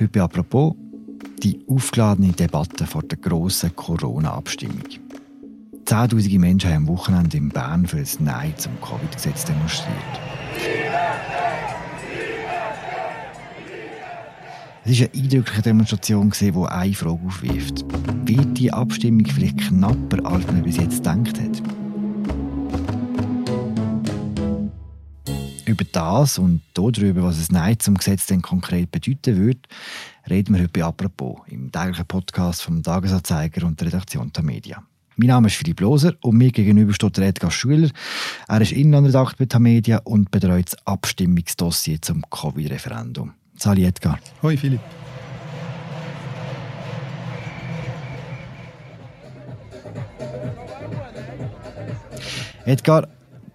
Heute apropos die aufgeladene Debatte vor der grossen Corona-Abstimmung. Zehntausende Menschen haben am Wochenende in Bern für ein Nein zum Covid-Gesetz demonstriert. Es war eine eindrückliche Demonstration, die eine Frage aufwirft. Wird die Abstimmung vielleicht knapper, als man bis jetzt gedacht hat? Über das und darüber, was es Nein zum Gesetz denn konkret bedeuten würde, reden wir heute bei «Apropos» im täglichen Podcast vom Tagesanzeiger und der Redaktion der Media. Mein Name ist Philipp Loser und mir gegenüber steht der Edgar Schüler. Er ist Inlandredakteur bei Tamedia und betreut das Abstimmungsdossier zum Covid-Referendum. Sali Edgar. Hoi Philipp. Edgar,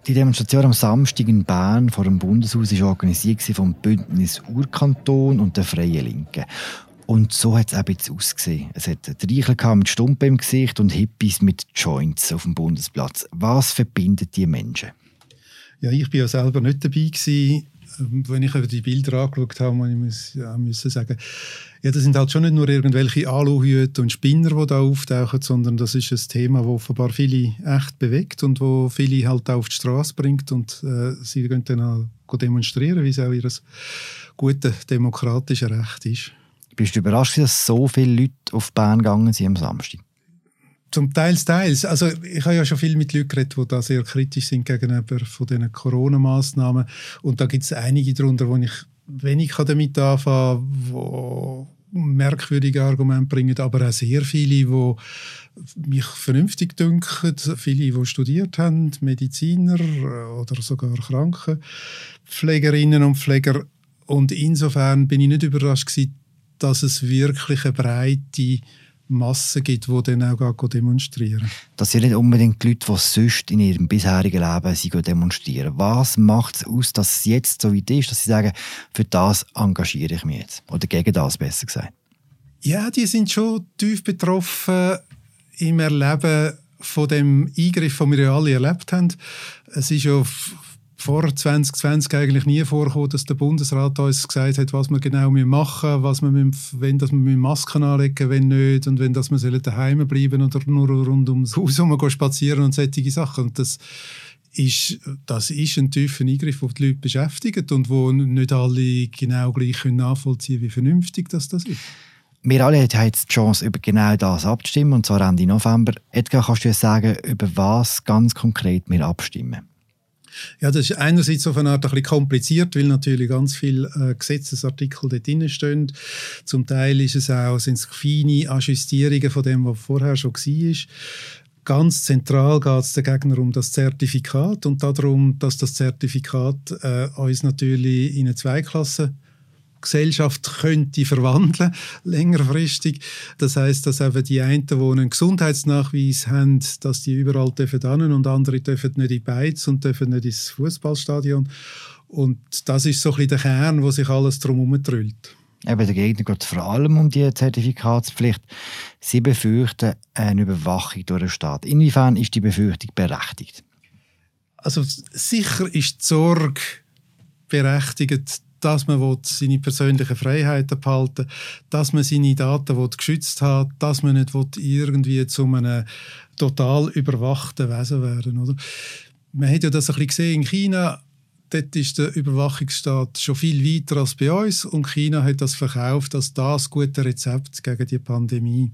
die Demonstration am Samstag in Bern vor dem Bundeshaus war organisiert vom Bündnis Urkanton und der Freien Linken. Und so hat es auch jetzt ausgesehen. Es hat Reichen mit Stumpen im Gesicht und Hippies mit Joints auf dem Bundesplatz. Was verbindet die Menschen? Ja, ich war ja selber nicht dabei gewesen. Ähm, wenn ich über die Bilder angeschaut habe, muss ich ja, müssen sagen, ja, das sind halt schon nicht nur irgendwelche Aluhüte und Spinner, die da auftauchen, sondern das ist ein Thema, das offenbar viele echt bewegt und wo viele halt auf die Straße bringt und äh, sie gehen dann auch demonstrieren, wie es auch ihr gutes demokratisches Recht ist. Bist du überrascht, dass so viele Leute auf Bern gegangen sind am Samstag? Zum Teils, teils. Also ich habe ja schon viel mit Leuten geredet, die da sehr kritisch sind gegenüber von diesen Corona-Massnahmen. Und da gibt es einige darunter, wo ich wenig damit anfangen kann, die merkwürdige Argumente bringen, aber auch sehr viele, die mich vernünftig dünken, viele, die studiert haben, Mediziner oder sogar Krankenpflegerinnen und Pfleger. Und insofern bin ich nicht überrascht gewesen, dass es wirklich eine breite Masse gibt, die dann auch demonstrieren. Das sind nicht unbedingt die Leute, die sonst in ihrem bisherigen Leben sie demonstrieren. Was macht es aus, dass es jetzt so weit ist, dass sie sagen, für das engagiere ich mich jetzt? Oder gegen das, besser gesagt? Ja, die sind schon tief betroffen im Erleben von dem Eingriff, den wir ja alle erlebt haben. Es ist ja vor 2020 eigentlich nie vorgekommen, dass der Bundesrat uns gesagt hat, was wir genau machen müssen, was wir müssen, wenn dass wir Masken anlegen wenn nicht und wenn dass wir daheim bleiben oder nur rund ums Haus herum spazieren und solche Sachen. Und das ist, das ist ein tiefer Eingriff, der die Leute beschäftigt und wo nicht alle genau gleich nachvollziehen können, wie vernünftig das, das ist. Wir alle haben jetzt die Chance, über genau das abzustimmen, und zwar Ende November. Edgar, kannst du uns sagen, über was ganz konkret wir abstimmen? Ja, das ist einerseits auf eine Art ein bisschen kompliziert, weil natürlich ganz viele äh, Gesetzesartikel dort drin stehen. Zum Teil ist es auch, sind es feine Ajustierungen von dem, was vorher schon war. Ganz zentral geht es Gegner um das Zertifikat und darum, dass das Zertifikat äh, uns natürlich in eine Zweiklasse Gesellschaft könnte verwandeln, längerfristig. Das heißt, dass eben die einen, die einen Gesundheitsnachweis haben, dass die überall dürfen hin und andere dürfen nicht in die Beiz und dürfen nicht ins Fußballstadion. Und das ist so ein bisschen der Kern, wo sich alles drum herumtrüllt. Eben, der Gegner geht vor allem um die Zertifikatspflicht. Sie befürchten eine Überwachung durch den Staat. Inwiefern ist die Befürchtung berechtigt? Also sicher ist die Sorge berechtigt, dass man seine persönlichen Freiheiten behalten dass man seine Daten geschützt hat, dass man nicht irgendwie zu einem total überwachten Wesen werden oder? Man hat ja das ein bisschen gesehen in China, dort ist der Überwachungsstaat schon viel weiter als bei uns und China hat das verkauft als das gute Rezept gegen die Pandemie.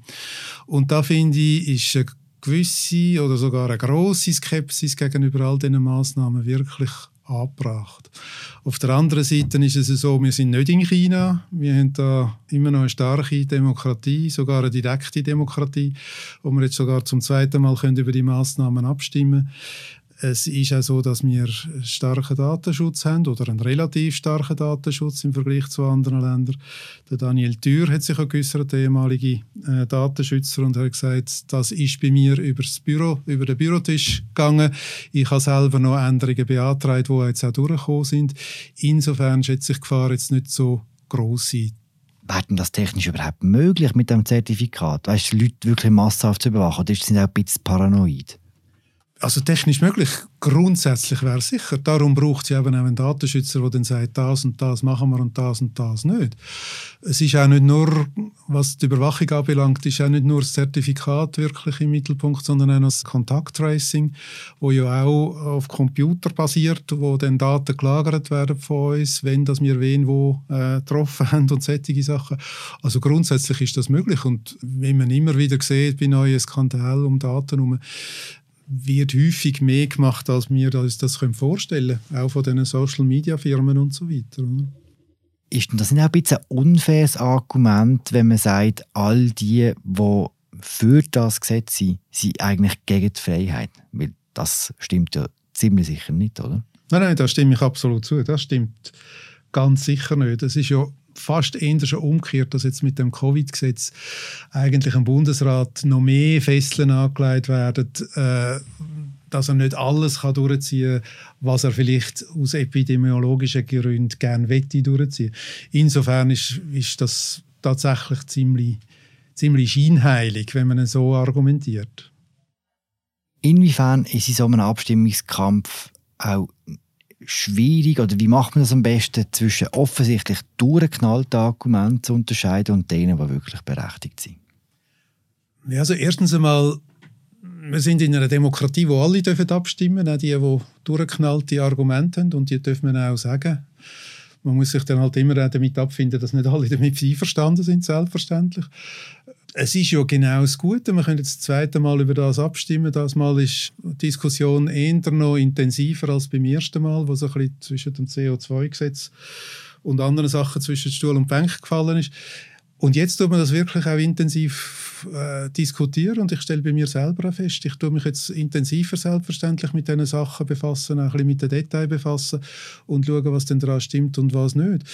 Und da finde ich, ist eine gewisse oder sogar eine grosse Skepsis gegenüber all diesen Massnahmen wirklich angebracht. Auf der anderen Seite ist es so, wir sind nicht in China. Wir haben da immer noch eine starke Demokratie, sogar eine direkte Demokratie, wo wir jetzt sogar zum zweiten Mal können über die Maßnahmen abstimmen es ist auch so, dass wir starken Datenschutz haben oder einen relativ starken Datenschutz im Vergleich zu anderen Ländern. Der Daniel Thür hat sich auch geäußert, der ehemalige äh, Datenschützer, und hat gesagt, das ist bei mir über das Büro, über den Bürotisch gegangen. Ich habe selber noch Änderungen beantragt, die jetzt auch durchgekommen sind. Insofern schätze ich die Gefahr jetzt nicht so groß sein. Wäre denn das technisch überhaupt möglich mit dem Zertifikat? Weißt du, Leute wirklich massenhaft zu überwachen? Oder sind sie auch ein bisschen paranoid? Also technisch möglich, grundsätzlich wäre es sicher. Darum braucht es eben auch einen Datenschützer, der dann sagt, das und das machen wir und das und das nicht. Es ist auch nicht nur, was die Überwachung anbelangt, ist auch nicht nur das Zertifikat wirklich im Mittelpunkt, sondern auch das Kontakttracing, wo ja auch auf Computer basiert, wo dann Daten gelagert werden von uns, wenn das wir wen wo äh, getroffen haben und solche Sachen. Also grundsätzlich ist das möglich und wie man immer wieder sieht bei neuen Skandalen um Daten herum, wird häufig mehr gemacht, als wir uns das vorstellen können, auch von den Social-Media-Firmen und so weiter. Ist das nicht auch ein bisschen ein unfaires Argument, wenn man sagt, all die, die für das Gesetz sind, sind eigentlich gegen die Freiheit? Weil das stimmt ja ziemlich sicher nicht, oder? Nein, nein, da stimme ich absolut zu. Das stimmt ganz sicher nicht. Es ist ja fast eher schon umgekehrt, dass jetzt mit dem Covid-Gesetz eigentlich im Bundesrat noch mehr Fesseln angelegt werden, äh, dass er nicht alles kann durchziehen kann, was er vielleicht aus epidemiologischen Gründen gerne wette durchziehen. Insofern ist, ist das tatsächlich ziemlich, ziemlich scheinheilig, wenn man so argumentiert. Inwiefern ist in so einem Abstimmungskampf auch schwierig oder wie macht man das am besten zwischen offensichtlich durchgeknallten Argumenten zu unterscheiden und denen, die wirklich berechtigt sind? Ja, also erstens einmal, wir sind in einer Demokratie, wo alle dürfen abstimmen, auch die, die durchgeknallte Argumente haben und die dürfen wir auch sagen. Man muss sich dann halt immer damit abfinden, dass nicht alle damit einverstanden sind, selbstverständlich es ist ja genau das Gute. Wir können jetzt das zweite Mal über das abstimmen. Das Mal ist die Diskussion eher noch intensiver als beim ersten Mal, wo so ein bisschen zwischen dem CO2-Gesetz und anderen Sachen zwischen Stuhl und Bank gefallen ist. Und jetzt tut man das wirklich auch intensiv äh, diskutieren und ich stelle bei mir selber auch fest, ich tue mich jetzt intensiver selbstverständlich mit diesen Sachen befassen, auch ein bisschen mit den Details befassen und schauen, was denn daran stimmt und was nicht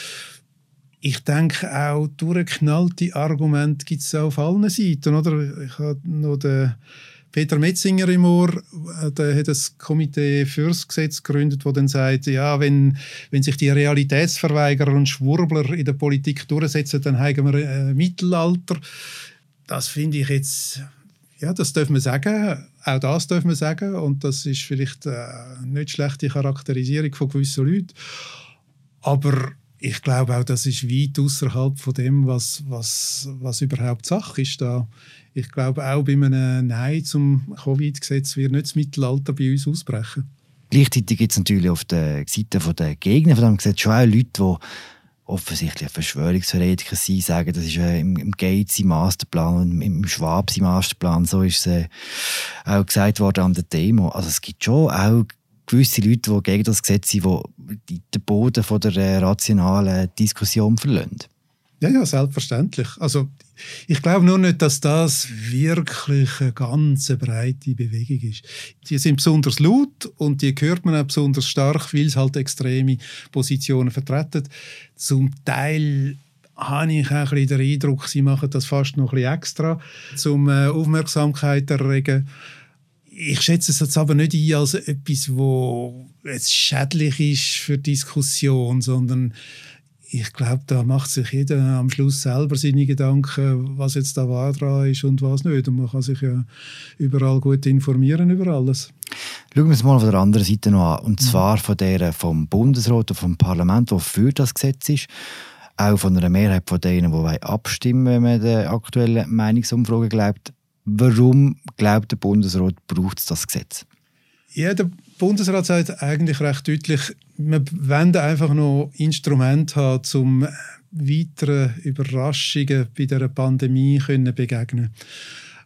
ich denke auch, durchgeknallte Argumente gibt es auf allen Seiten. Oder? Ich habe noch den Peter Metzinger im Ohr, äh, der hat das Komitee fürs Gesetz gegründet, wo dann sagt, ja, wenn, wenn sich die Realitätsverweigerer und Schwurbler in der Politik durchsetzen, dann haben wir äh, Mittelalter. Das finde ich jetzt, ja, das dürfen wir sagen. Auch das dürfen wir sagen. Und das ist vielleicht äh, nicht schlechte Charakterisierung von gewissen Leuten. Aber ich glaube auch, das ist weit außerhalb von dem, was, was, was überhaupt Sache ist. Da. Ich glaube auch bei einem Nein zum Covid-Gesetz wird nicht das Mittelalter bei uns ausbrechen. Gleichzeitig gibt es natürlich auf der Seite der Gegner von dem Gesetz schon auch Leute, die offensichtlich Verschwörungstheoretiker sind, sagen, das ist im, im Gates im Masterplan und im Schwab im Masterplan, so ist es äh, auch gesagt worden an der Demo. Also es gibt schon auch gewisse Leute, die gegen das Gesetz sind, die den Boden von der äh, rationalen Diskussion verlassen. Ja, ja, selbstverständlich. Also ich glaube nur nicht, dass das wirklich eine ganz breite Bewegung ist. Die sind besonders laut und die hört man auch besonders stark, weil sie halt extreme Positionen vertreten. Zum Teil habe ich auch ein bisschen den Eindruck, sie machen das fast noch ein bisschen extra, um äh, Aufmerksamkeit zu erregen ich schätze es jetzt aber nicht ein als etwas, wo jetzt schädlich ist für die Diskussion, sondern ich glaube, da macht sich jeder am Schluss selber seine Gedanken, was jetzt da wahr dran ist und was nicht. Und man kann sich ja überall gut informieren über alles. Schauen wir es mal von der anderen Seite noch an. Und zwar von der vom Bundesrat und vom Parlament, der für das Gesetz ist. Auch von einer Mehrheit von denen, die abstimmen wenn man der aktuellen Meinungsumfrage glaubt. Warum glaubt der Bundesrat, braucht es das Gesetz? Ja, der Bundesrat sagt eigentlich recht deutlich, wir wollen einfach noch Instrumente haben, um weiteren Überraschungen bei der Pandemie können begegnen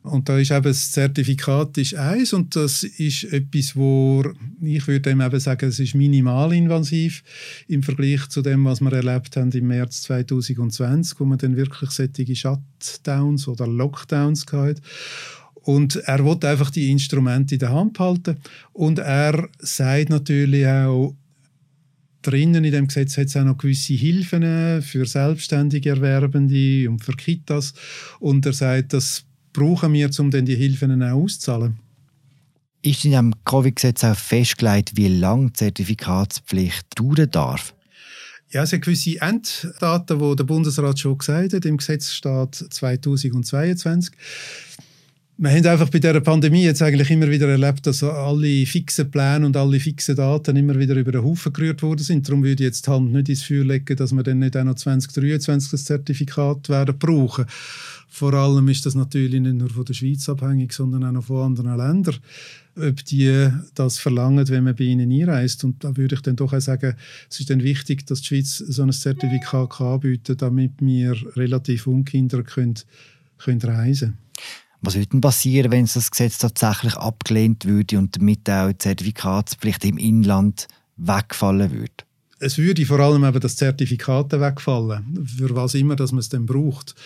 und da ist eben das Zertifikat ist eins und das ist etwas, wo ich würde eben sagen, es ist minimalinvasiv im Vergleich zu dem, was wir erlebt haben im März 2020, wo man dann wirklich solche Shutdowns oder Lockdowns gehabt und er will einfach die Instrumente in der Hand halten und er sagt natürlich auch drinnen in dem Gesetz hat es auch noch gewisse Hilfen für selbstständige Erwerbende und für Kitas. Und er sagt, das brauchen wir, um dann die Hilfen auch auszuzahlen. Ist in dem Covid-Gesetz auch festgelegt, wie lange die Zertifikatspflicht dauern darf? Ja, es sind gewisse Enddaten, die der Bundesrat schon gesagt hat. Im Gesetz steht 2022. wir haben einfach bei dieser Pandemie jetzt eigentlich immer wieder erlebt, dass alle fixen Pläne und alle fixen Daten immer wieder über den Haufen gerührt worden sind. Darum würde ich jetzt die Hand nicht ins Feuer legen, dass wir dann nicht auch noch 2023 das Zertifikat werden brauchen. Vor allem ist das natürlich nicht nur von der Schweiz abhängig, sondern auch noch von anderen Ländern, ob die das verlangen, wenn man bei ihnen einreist. Und da würde ich dann doch auch sagen, es ist dann wichtig, dass die Schweiz so ein Zertifikat anbieten kann, damit wir relativ ungehindert können, können reisen können. Was würde denn passieren, wenn das Gesetz tatsächlich abgelehnt würde und damit auch die Zertifikatspflicht im Inland wegfallen würde? Es würde vor allem eben das Zertifikat wegfallen, für was immer dass man es dann braucht.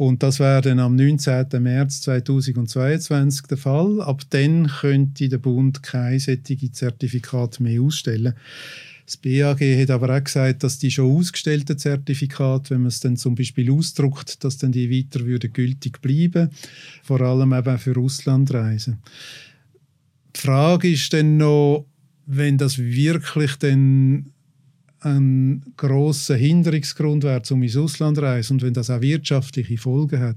Und das wäre dann am 19. März 2022 der Fall. Ab dann könnte der Bund kein solches Zertifikat mehr ausstellen. Das BAG hat aber auch gesagt, dass die schon ausgestellten Zertifikate, wenn man es dann zum Beispiel ausdruckt, dass dann die weiter würden gültig bleiben, vor allem eben für Auslandreisen. Die Frage ist dann noch, wenn das wirklich dann ein großer Hinderungsgrund wäre, um ins Ausland zu reisen und wenn das auch wirtschaftliche Folgen hat,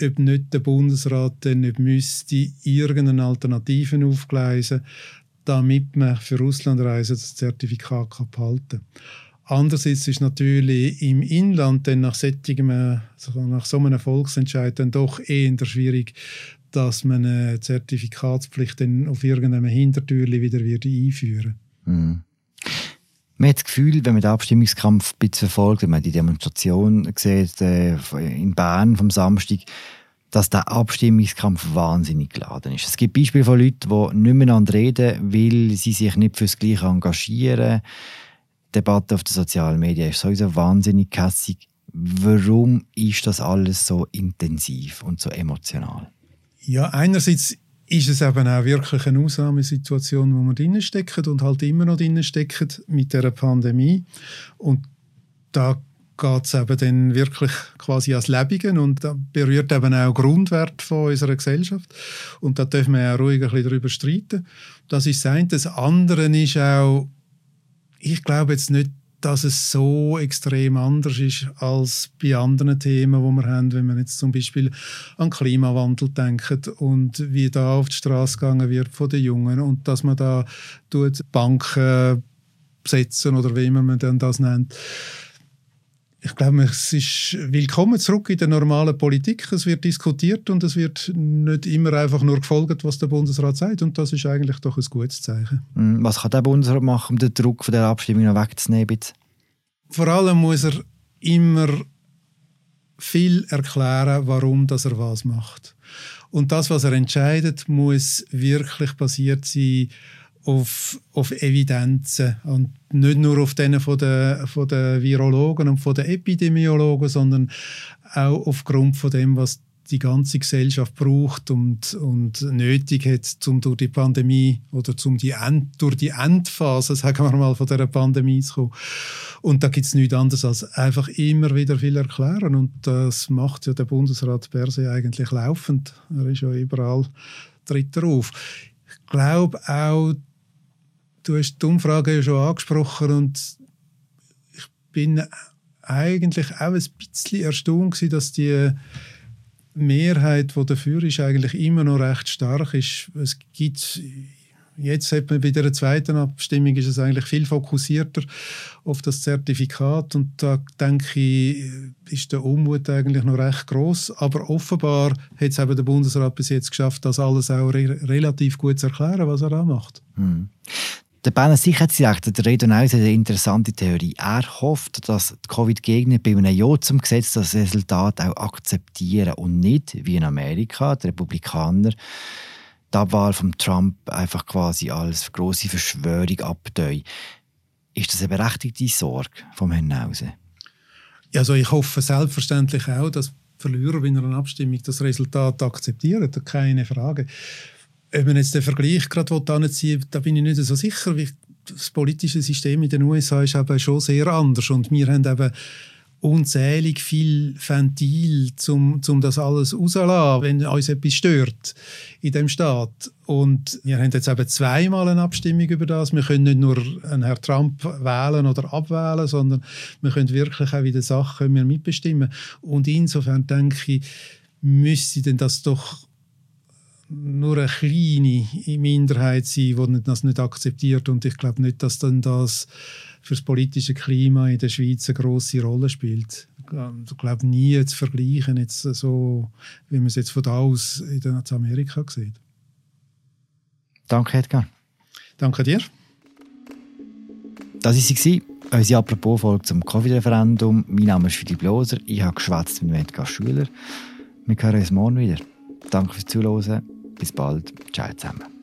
ob nicht der Bundesrat dann nicht müsste irgendeine Alternativen aufgleisen damit man für Auslandreisen das Zertifikat kann behalten kann. Andererseits ist natürlich im Inland dann nach, solchem, nach so einem Volksentscheid dann doch eher schwierig, dass man eine Zertifikatspflicht dann auf irgendeinem Hintertürchen wieder einführen würde. Mhm. Man hat das Gefühl, wenn man den Abstimmungskampf ein bisschen verfolgt, wenn man die Demonstration sieht äh, in Bern vom Samstag, dass der Abstimmungskampf wahnsinnig geladen ist. Es gibt Beispiele von Leuten, die nicht miteinander reden, weil sie sich nicht fürs Gleiche engagieren. Die Debatte auf den sozialen Medien ist sowieso wahnsinnig kässig. Warum ist das alles so intensiv und so emotional? Ja, einerseits ist es eben auch wirklich eine Ausnahmesituation, wo wir drinnen stecken und halt immer noch drinnen stecken mit der Pandemie. Und da geht es eben dann wirklich quasi ans Lebige und da berührt eben auch Grundwert von unserer Gesellschaft. Und da dürfen wir auch ruhig ein bisschen darüber streiten. Das ist das. Das andere ist auch, ich glaube jetzt nicht, dass es so extrem anders ist als bei anderen Themen, die wir haben, wenn man jetzt zum Beispiel an Klimawandel denkt und wie da auf die Straße gegangen wird von den Jungen und dass man da tut Banken besetzen oder wie man das nennt ich glaube, es ist willkommen zurück in der normalen Politik. Es wird diskutiert und es wird nicht immer einfach nur gefolgt, was der Bundesrat sagt. Und das ist eigentlich doch ein gutes Zeichen. Mm, was kann der Bundesrat machen, um den Druck von der Abstimmung noch wegzunehmen? Vor allem muss er immer viel erklären, warum dass er was macht. Und das, was er entscheidet, muss wirklich basiert sein auf, auf Evidenzen und nicht nur auf denen von den, von den Virologen und von den Epidemiologen, sondern auch aufgrund von dem, was die ganze Gesellschaft braucht und, und nötig hat, um durch die Pandemie oder zum die End, durch die Endphase, sagen wir mal, von dieser Pandemie zu kommen. Und da gibt es nichts anderes als einfach immer wieder viel erklären und das macht ja der Bundesrat per se eigentlich laufend. Er ist ja überall tritt er auf. Ich glaube auch, du hast die Umfrage ja schon angesprochen und ich bin eigentlich auch ein bisschen erstaunt gewesen, dass die Mehrheit, die dafür ist, eigentlich immer noch recht stark ist. Es gibt Jetzt hat man bei der zweiten Abstimmung ist es eigentlich viel fokussierter auf das Zertifikat und da denke ich, ist der Unmut eigentlich noch recht groß. Aber offenbar hat es eben der Bundesrat bis jetzt geschafft, das alles auch re relativ gut zu erklären, was er da macht. Hm. Der Berner Sicherheitsdirektor der Redon hat eine interessante Theorie. Er hofft, dass die Covid-Gegner bei einem Ja zum Gesetz das Resultat auch akzeptieren und nicht, wie in Amerika, die Republikaner, die Abwahl von Trump einfach quasi als große Verschwörung abtun. Ist das eine berechtigte Sorge vom Herrn Nause? Also ich hoffe selbstverständlich auch, dass Verlierer bei einer Abstimmung das Resultat akzeptieren, keine Frage. Ob man jetzt den Vergleich gerade anziehen da bin ich nicht so sicher. Das politische System in den USA ist eben schon sehr anders und wir haben eben unzählig viel Ventil, um, um das alles rauszulassen, wenn uns etwas stört in dem Staat. Und wir haben jetzt eben zweimal eine Abstimmung über das. Wir können nicht nur einen Herrn Trump wählen oder abwählen, sondern wir können wirklich auch wieder Sachen mitbestimmen. Und insofern denke ich, müsste denn das doch nur eine kleine Minderheit sein, die das nicht akzeptiert. Und ich glaube nicht, dass dann das für das politische Klima in der Schweiz eine große Rolle spielt. Ich glaube nie zu vergleichen, jetzt so, wie man es jetzt von da aus in Amerika sieht. Danke, Edgar. Danke dir. Das war sie, unsere Apropos-Folge zum Covid-Referendum. Mein Name ist Philipp Loser. Ich habe geschwätzt mit Edgar Schüler. Wir hören uns morgen wieder. Danke fürs Zuhören. Bis bald. Ciao zusammen.